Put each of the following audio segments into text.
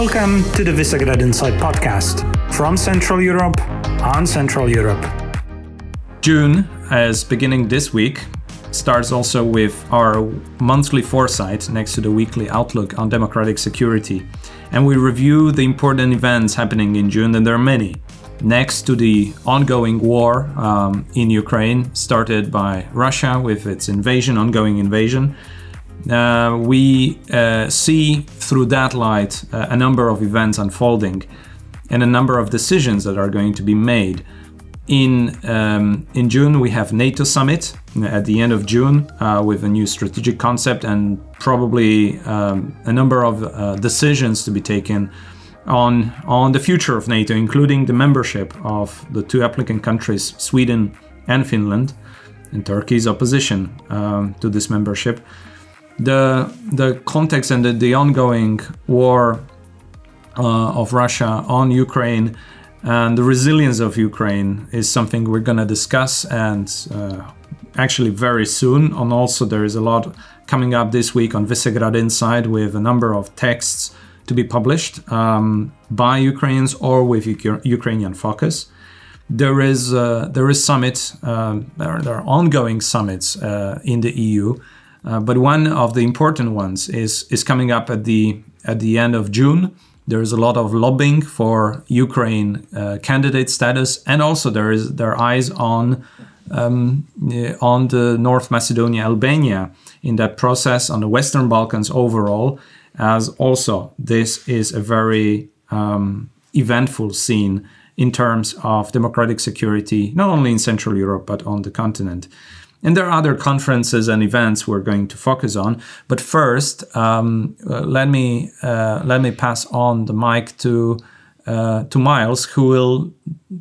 Welcome to the Visegrad Insight podcast from Central Europe on Central Europe. June, as beginning this week, starts also with our monthly foresight next to the weekly outlook on democratic security. And we review the important events happening in June, and there are many. Next to the ongoing war um, in Ukraine, started by Russia with its invasion, ongoing invasion, uh, we uh, see through that light uh, a number of events unfolding and a number of decisions that are going to be made. In, um, in June, we have NATO summit at the end of June uh, with a new strategic concept and probably um, a number of uh, decisions to be taken on, on the future of NATO, including the membership of the two applicant countries, Sweden and Finland, and Turkey's opposition um, to this membership the the context and the, the ongoing war uh, of Russia on Ukraine and the resilience of Ukraine is something we're going to discuss and uh, actually very soon. And also, there is a lot coming up this week on Visegrad Insight with a number of texts to be published um, by Ukrainians or with Ukrainian focus. There is uh, there is summit. Um, there, there, are ongoing summits uh, in the EU uh, but one of the important ones is is coming up at the at the end of June. There is a lot of lobbying for Ukraine uh, candidate status, and also there is their eyes on um, on the North Macedonia, Albania in that process, on the Western Balkans overall. As also, this is a very um, eventful scene in terms of democratic security, not only in Central Europe but on the continent. And there are other conferences and events we're going to focus on. But first, um, uh, let me uh, let me pass on the mic to uh, to Miles, who will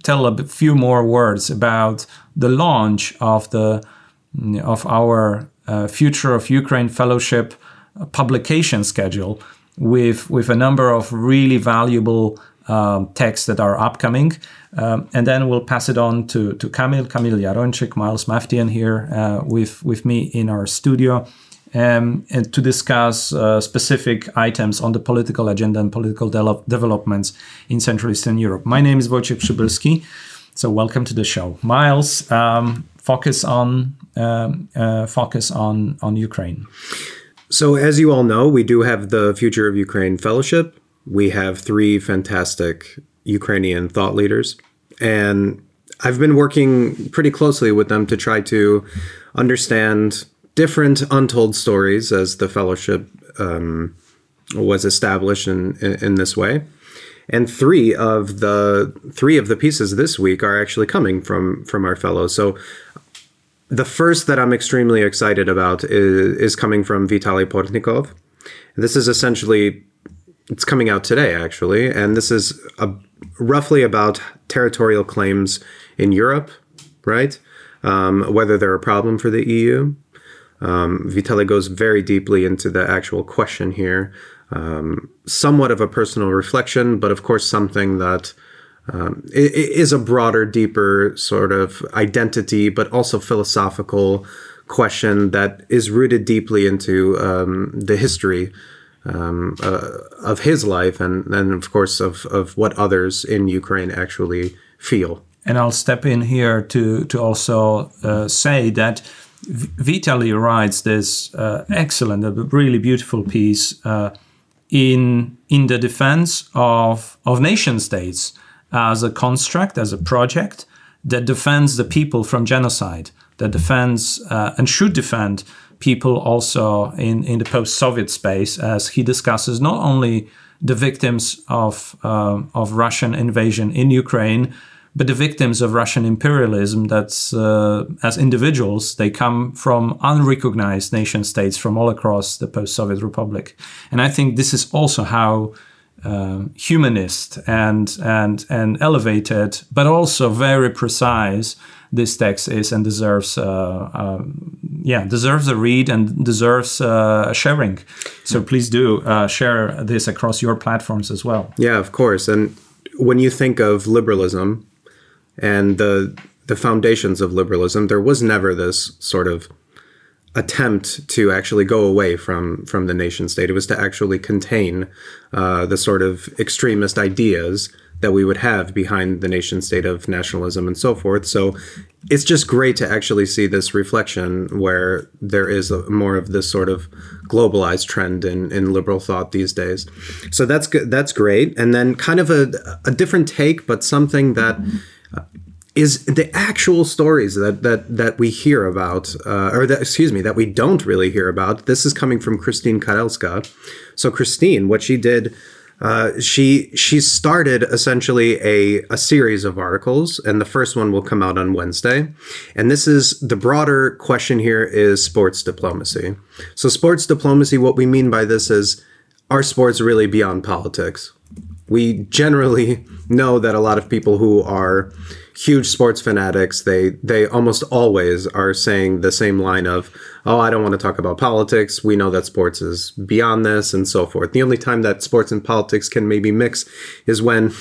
tell a few more words about the launch of the of our uh, Future of Ukraine Fellowship publication schedule, with with a number of really valuable um, texts that are upcoming. Um, and then we'll pass it on to, to Kamil, Kamil Jarończyk, Miles Maftean here uh, with, with me in our studio. Um, and to discuss uh, specific items on the political agenda and political de- developments in Central Eastern Europe. My name is Wojciech Przybylski, so welcome to the show. Miles, um, focus on um, uh, focus on on Ukraine. So, as you all know, we do have the Future of Ukraine Fellowship, we have three fantastic Ukrainian thought leaders. And I've been working pretty closely with them to try to understand different untold stories as the fellowship um, was established in, in, in this way. And three of the three of the pieces this week are actually coming from from our fellows. So the first that I'm extremely excited about is, is coming from Vitaly Portnikov. This is essentially it's coming out today, actually, and this is a, roughly about territorial claims in Europe, right? Um, whether they're a problem for the EU. Um, Vitaly goes very deeply into the actual question here. Um, somewhat of a personal reflection, but of course, something that um, is a broader, deeper sort of identity, but also philosophical question that is rooted deeply into um, the history um, uh, of his life and then of course of, of what others in Ukraine actually feel. And I'll step in here to to also uh, say that Vitaly writes this uh, excellent, really beautiful piece uh, in in the defense of of nation states as a construct, as a project that defends the people from genocide, that defends uh, and should defend people also in, in the post Soviet space, as he discusses not only the victims of, uh, of Russian invasion in Ukraine, but the victims of Russian imperialism that's uh, as individuals, they come from unrecognized nation states from all across the post Soviet Republic. And I think this is also how uh, humanist and, and, and elevated, but also very precise this text is and deserves uh, uh, yeah deserves a read and deserves uh, sharing. So please do uh, share this across your platforms as well. Yeah of course. And when you think of liberalism and the the foundations of liberalism there was never this sort of attempt to actually go away from from the nation state. It was to actually contain uh, the sort of extremist ideas that we would have behind the nation state of nationalism and so forth. So it's just great to actually see this reflection where there is a, more of this sort of globalized trend in, in liberal thought these days. So that's good. That's great. And then kind of a, a different take, but something that is the actual stories that that that we hear about, uh, or that excuse me, that we don't really hear about. This is coming from Christine Karelska. So Christine, what she did uh, she she started essentially a, a series of articles, and the first one will come out on Wednesday. And this is the broader question here is sports diplomacy. So sports diplomacy, what we mean by this is are sports really beyond politics? We generally know that a lot of people who are huge sports fanatics, they they almost always are saying the same line of, "Oh, I don't want to talk about politics. We know that sports is beyond this and so forth." The only time that sports and politics can maybe mix is when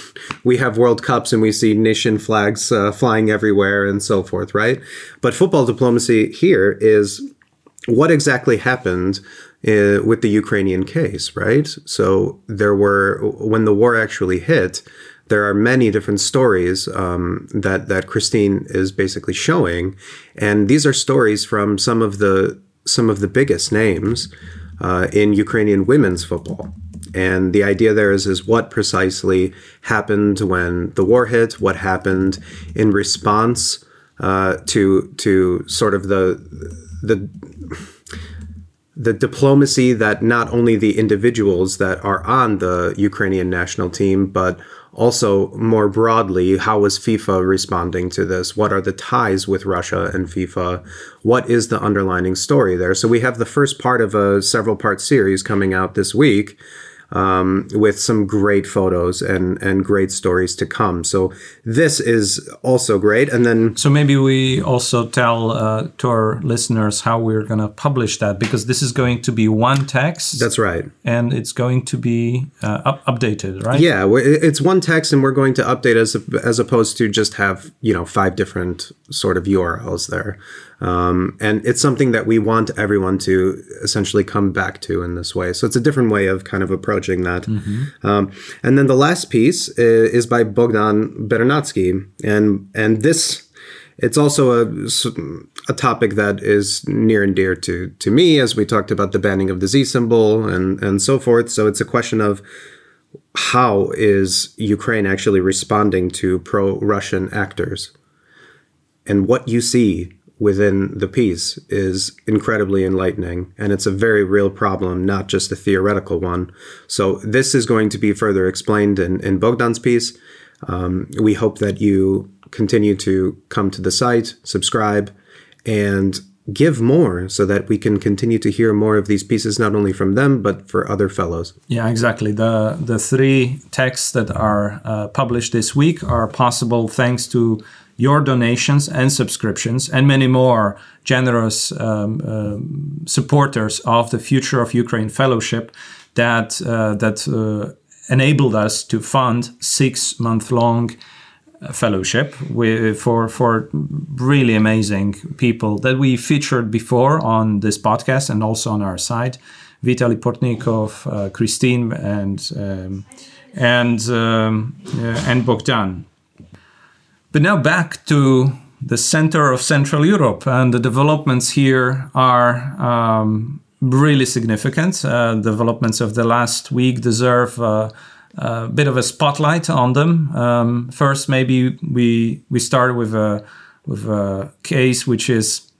we have World Cups and we see nation flags uh, flying everywhere and so forth, right? But football diplomacy here is what exactly happened uh, with the Ukrainian case, right? So there were when the war actually hit, there are many different stories um, that that Christine is basically showing, and these are stories from some of the some of the biggest names uh, in Ukrainian women's football. And the idea there is is what precisely happened when the war hit, what happened in response uh, to to sort of the the the diplomacy that not only the individuals that are on the Ukrainian national team, but also more broadly, how is FIFA responding to this? What are the ties with Russia and FIFA? What is the underlining story there? So we have the first part of a several part series coming out this week um, with some great photos and and great stories to come. So this is also great. And then so maybe we also tell uh, to our listeners how we're going to publish that because this is going to be one text. That's right, and it's going to be uh, up- updated, right? Yeah, it's one text, and we're going to update as as opposed to just have you know five different sort of URLs there. Um, and it's something that we want everyone to essentially come back to in this way. So it's a different way of kind of approaching that. Mm-hmm. Um, and then the last piece is, is by Bogdan Bernatsky, and and this it's also a, a topic that is near and dear to to me, as we talked about the banning of the Z symbol and and so forth. So it's a question of how is Ukraine actually responding to pro-Russian actors, and what you see within the piece is incredibly enlightening and it's a very real problem not just a theoretical one. So this is going to be further explained in, in bogdan's piece. Um, we hope that you continue to come to the site subscribe and give more so that we can continue to hear more of these pieces not only from them but for other fellows. Yeah exactly. The the three texts that are uh, published this week are possible thanks to your donations and subscriptions, and many more generous um, um, supporters of the Future of Ukraine Fellowship that uh, that uh, enabled us to fund six month long fellowship with, for for really amazing people that we featured before on this podcast and also on our site. Vitaly Portnikov, uh, Christine, and um, and um, uh, and Bogdan. But now back to the center of Central Europe, and the developments here are um, really significant. Uh, developments of the last week deserve uh, a bit of a spotlight on them. Um, first, maybe we we start with a with a case which is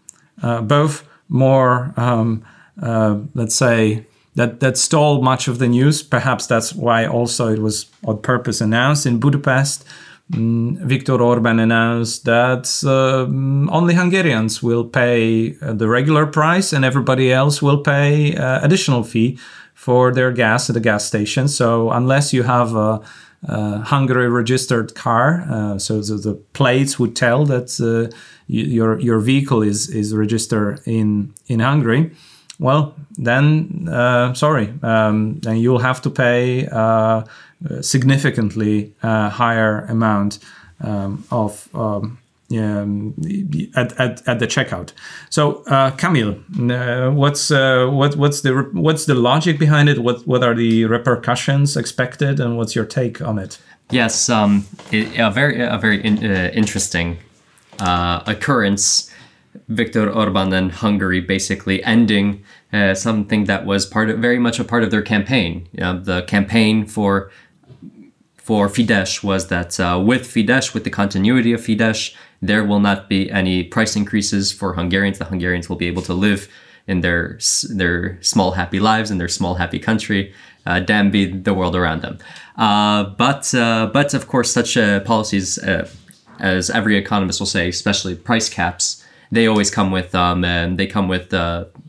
uh, both more, um, uh, let's say, that that stole much of the news. Perhaps that's why also it was on purpose announced in Budapest. Mm, Viktor Orban announced that uh, only Hungarians will pay uh, the regular price and everybody else will pay uh, additional fee for their gas at the gas station. So unless you have a, a Hungary registered car, uh, so the, the, plates would tell that uh, your your vehicle is is registered in in Hungary. Well, then uh, sorry, um, then you'll have to pay a significantly uh, higher amount um, of um, um, at, at, at the checkout. So, uh, Kamil, uh, what's uh, what what's the what's the logic behind it? What what are the repercussions expected, and what's your take on it? Yes, um, it, a very a very in, uh, interesting uh, occurrence. Viktor Orban and Hungary basically ending uh, something that was part of very much a part of their campaign. You know, the campaign for for Fidesz was that uh, with Fidesz, with the continuity of Fidesz, there will not be any price increases for Hungarians. The Hungarians will be able to live in their their small happy lives in their small happy country. Uh, damn be the world around them. Uh, but uh, but of course, such uh, policies, uh, as every economist will say, especially price caps, they always come with um, they come with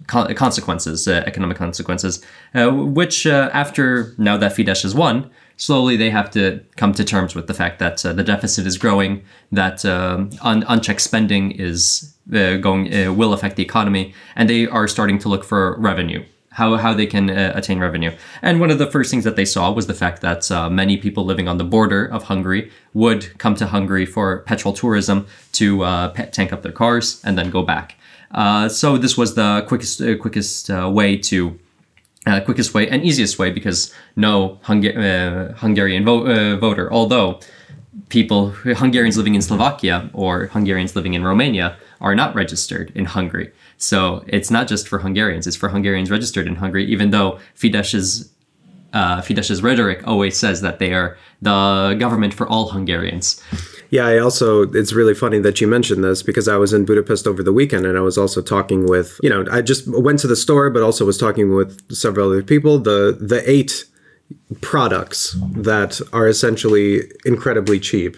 consequences, economic consequences, which after now that Fidesz has won, slowly they have to come to terms with the fact that uh, the deficit is growing, that um, un- unchecked spending is uh, going uh, will affect the economy, and they are starting to look for revenue. How, how they can uh, attain revenue. And one of the first things that they saw was the fact that uh, many people living on the border of Hungary would come to Hungary for petrol tourism to uh, tank up their cars and then go back. so this was the quickest quickest way to uh, quickest way and easiest way because no Hunga- uh, Hungarian vo- uh, voter, although people, Hungarians living in Slovakia or Hungarians living in Romania, are not registered in Hungary. So it's not just for Hungarians, it's for Hungarians registered in Hungary, even though Fidesz's uh, Fidesz's rhetoric always says that they are the government for all Hungarians. Yeah, I also, it's really funny that you mentioned this because I was in Budapest over the weekend and I was also talking with, you know, I just went to the store, but also was talking with several other people. The, the eight products that are essentially incredibly cheap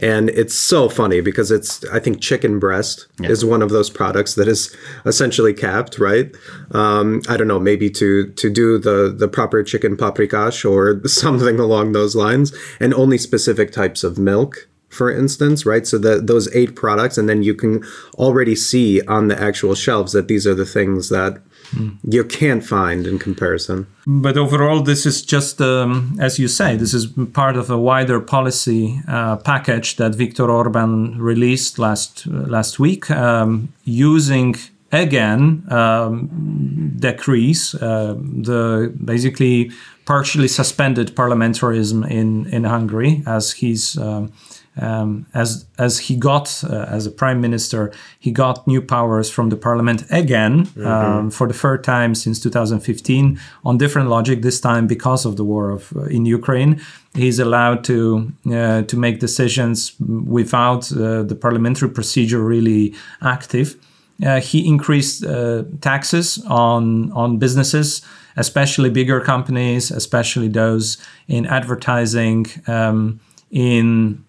and it's so funny because it's i think chicken breast yeah. is one of those products that is essentially capped right um, i don't know maybe to to do the the proper chicken paprikash or something along those lines and only specific types of milk for instance, right? So that those eight products, and then you can already see on the actual shelves that these are the things that you can't find in comparison. But overall, this is just, um, as you say, this is part of a wider policy uh, package that Viktor Orban released last uh, last week, um, using again um, decrees uh, the basically partially suspended parliamentarism in in Hungary as he's um, um, as as he got uh, as a prime minister, he got new powers from the parliament again mm-hmm. um, for the third time since 2015 on different logic. This time because of the war of uh, in Ukraine, he's allowed to uh, to make decisions without uh, the parliamentary procedure really active. Uh, he increased uh, taxes on on businesses, especially bigger companies, especially those in advertising. Um, in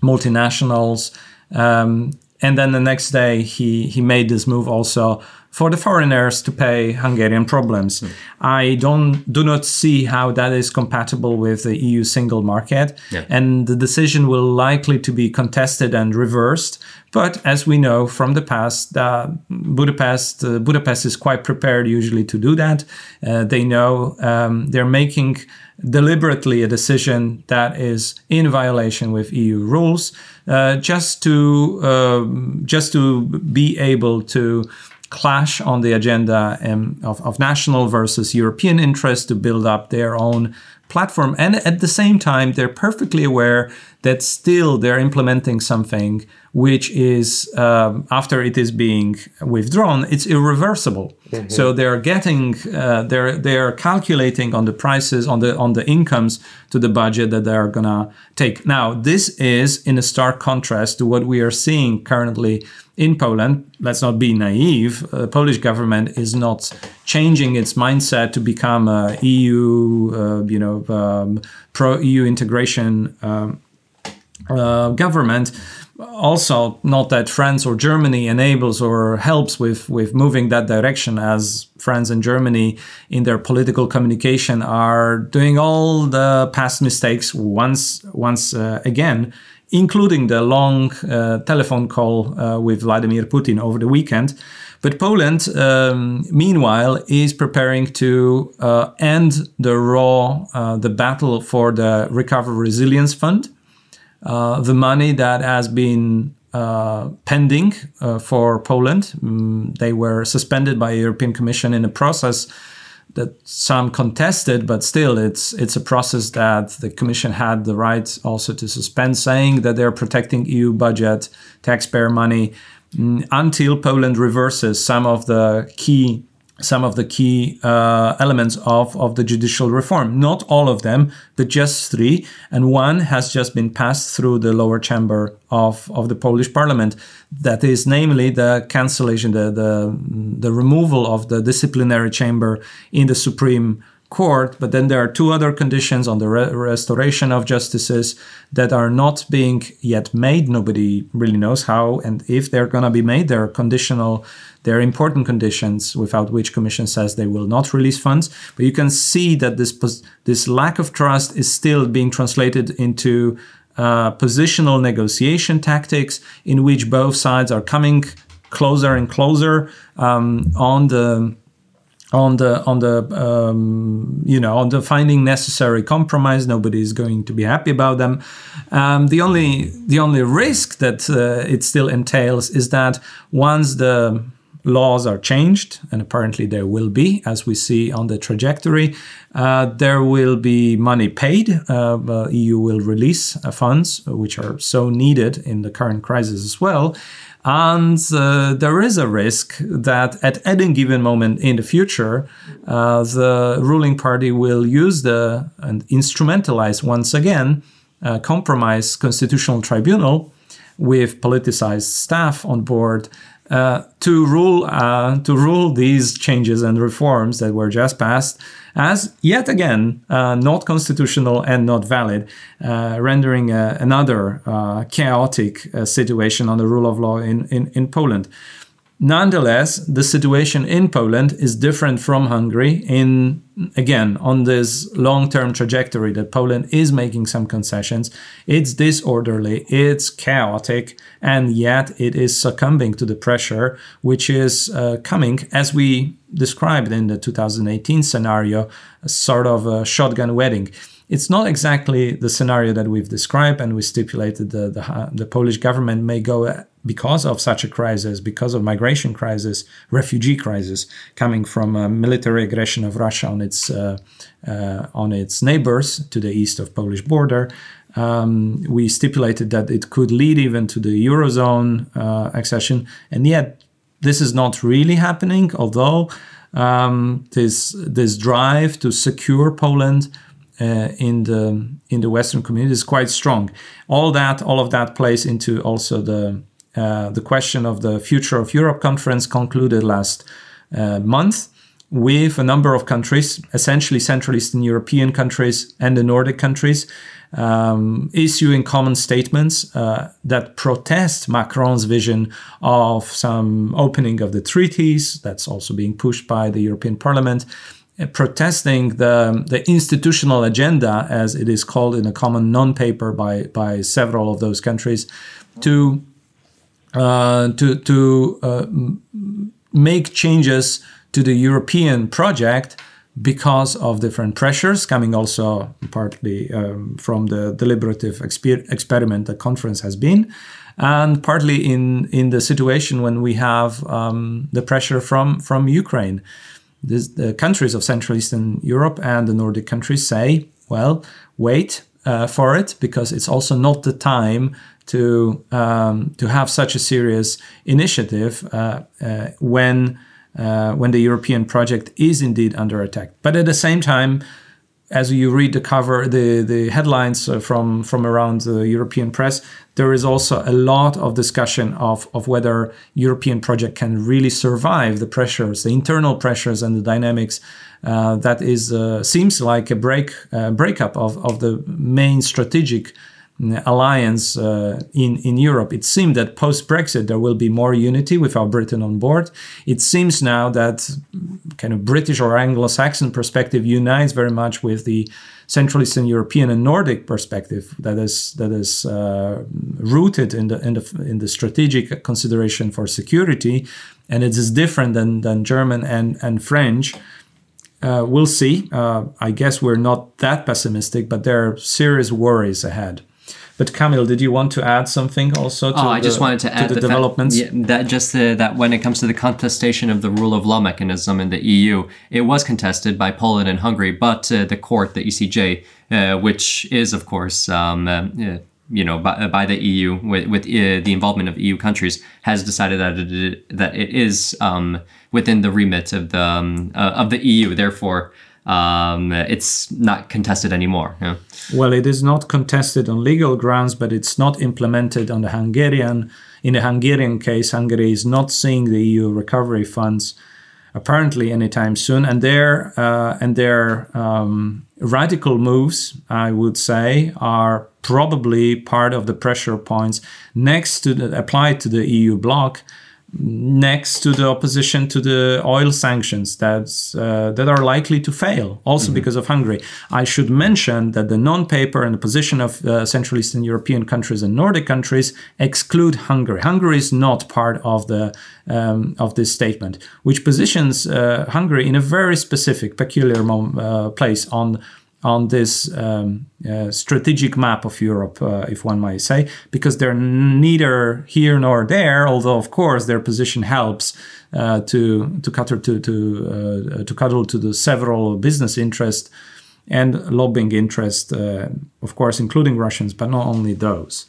multinationals. Um, and then the next day, he, he made this move also for the foreigners to pay Hungarian problems. Mm. I don't do not see how that is compatible with the EU single market, yeah. and the decision will likely to be contested and reversed. But as we know from the past, uh, Budapest uh, Budapest is quite prepared usually to do that. Uh, they know um, they're making deliberately a decision that is in violation with EU rules, uh, just to uh, just to be able to clash on the agenda um, of, of national versus European interests to build up their own platform. And at the same time, they're perfectly aware that still they're implementing something which is, um, after it is being withdrawn, it's irreversible. Mm-hmm. So they're getting, uh, they're they're calculating on the prices on the on the incomes to the budget that they're gonna take. Now this is in a stark contrast to what we are seeing currently in Poland. Let's not be naive. The Polish government is not changing its mindset to become a EU, uh, you know, um, pro EU integration. Um, uh, government also not that France or Germany enables or helps with with moving that direction as France and Germany in their political communication are doing all the past mistakes once once uh, again including the long uh, telephone call uh, with Vladimir Putin over the weekend but Poland, um, meanwhile, is preparing to uh, end the raw, uh, the battle for the Recovery Resilience Fund, uh, the money that has been uh, pending for Poland. Mm, they were suspended by the European Commission in a process that some contested, but still, it's it's a process that the Commission had the right also to suspend, saying that they're protecting EU budget, taxpayer money, mm, until Poland reverses some of the key some of the key uh, elements of, of the judicial reform. Not all of them, but just three. And one has just been passed through the lower chamber of, of the Polish parliament. That is, namely, the cancellation, the, the, the removal of the disciplinary chamber in the Supreme court. But then there are two other conditions on the re- restoration of justices that are not being yet made. Nobody really knows how and if they're going to be made. They're conditional. They're important conditions without which Commission says they will not release funds. But you can see that this pos- this lack of trust is still being translated into uh, positional negotiation tactics in which both sides are coming closer and closer um, on the on the on the um, you know on the finding necessary compromise. Nobody is going to be happy about them. Um, the only the only risk that uh, it still entails is that once the laws are changed and apparently there will be as we see on the trajectory uh, there will be money paid uh, eu will release uh, funds which are so needed in the current crisis as well and uh, there is a risk that at any given moment in the future, uh, the ruling party will use the and instrumentalize once again a compromise constitutional tribunal with politicized staff on board uh, to rule uh, to rule these changes and reforms that were just passed as yet again uh, not constitutional and not valid, uh, rendering uh, another uh, chaotic situation on the rule of law in, in, in Poland. Nonetheless, the situation in Poland is different from Hungary in again on this long-term trajectory that Poland is making some concessions. It's disorderly, it's chaotic, and yet it is succumbing to the pressure which is uh, coming as we described in the 2018 scenario, a sort of a shotgun wedding. It's not exactly the scenario that we've described, and we stipulated the, the, the Polish government may go because of such a crisis, because of migration crisis, refugee crisis coming from a military aggression of Russia on its uh, uh, on its neighbors to the east of Polish border. Um, we stipulated that it could lead even to the eurozone uh, accession, and yet this is not really happening. Although um, this this drive to secure Poland uh, in the in the Western community is quite strong. All that all of that plays into also the uh, the question of the Future of Europe conference concluded last uh, month with a number of countries, essentially Central Eastern European countries and the Nordic countries, um, issuing common statements uh, that protest Macron's vision of some opening of the treaties. That's also being pushed by the European Parliament. Protesting the, the institutional agenda, as it is called in a common non paper by, by several of those countries, to uh, to to uh, make changes to the European project because of different pressures coming also partly um, from the deliberative exper- experiment the conference has been and partly in in the situation when we have um, the pressure from from Ukraine this, the countries of Central Eastern Europe and the Nordic countries say well wait uh, for it because it's also not the time to um, to have such a serious initiative uh, uh, when uh, when the European project is indeed under attack. But at the same time, as you read the cover, the the headlines uh, from from around the European press, there is also a lot of discussion of of whether European project can really survive the pressures, the internal pressures and the dynamics. Uh, that is uh, seems like a break breakup of of the main strategic alliance uh, in in Europe. It seemed that post Brexit there will be more unity without Britain on board. It seems now that kind of British or Anglo-Saxon perspective unites very much with the Central Eastern European and Nordic perspective that is that is uh, rooted in the in the in the strategic consideration for security, and it is different than than German and and French. Uh, we'll see. Uh, I guess we're not that pessimistic, but there are serious worries ahead. But Kamil, did you want to add something also? To Oh, I the, just wanted to add the, the developments. yeah, that just uh, that when it comes to the contestation of the rule of law mechanism in the EU, it was contested by Poland and Hungary, but uh, the court, the ECJ, uh, which is of course. Um, uh, uh, you know, by, by the EU, with, with uh, the involvement of EU countries, has decided that it, that it is um, within the remit of the um, uh, of the EU. Therefore, um, it's not contested anymore. yeah. Well, it is not contested on legal grounds, but it's not implemented on the Hungarian. In the Hungarian case, Hungary is not seeing the EU recovery funds apparently anytime soon, and their uh, and their um, radical moves, I would say, are probably part of the pressure points next to the applied to the EU bloc next to the opposition to the oil sanctions that's uh, that are likely to fail also because of Hungary. I should mention that the non-paper and the position of uh, Central Eastern European countries and Nordic countries exclude Hungary. Hungary is not part of the um, of this statement, which positions uh, Hungary in a very specific, peculiar mom- uh, place on on this um, uh, strategic map of Europe, uh, if one might say, because they're neither here nor there. Although, of course, their position helps uh, to to cuddle to to uh, to cuddle to the several business interests and lobbying interest, uh, of course, including Russians, but not only those.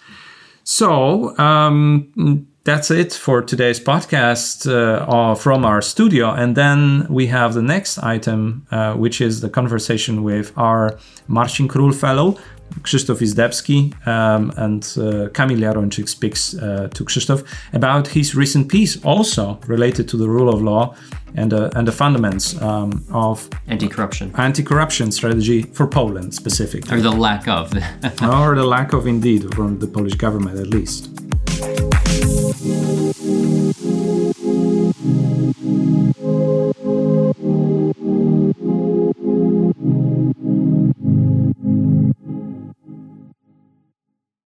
So um, that's it for today's podcast uh, uh, from our studio. And then we have the next item, uh, which is the conversation with our Marcin Król Fellow, Krzysztof Izdebski, um, and uh, Kamil Jarończyk speaks uh, to Krzysztof about his recent piece, also related to the rule of law and, uh, and the fundaments um, of Anti-corruption anti-corruption strategy for Poland specifically or the lack of. or the lack of indeed from the Polish government at least.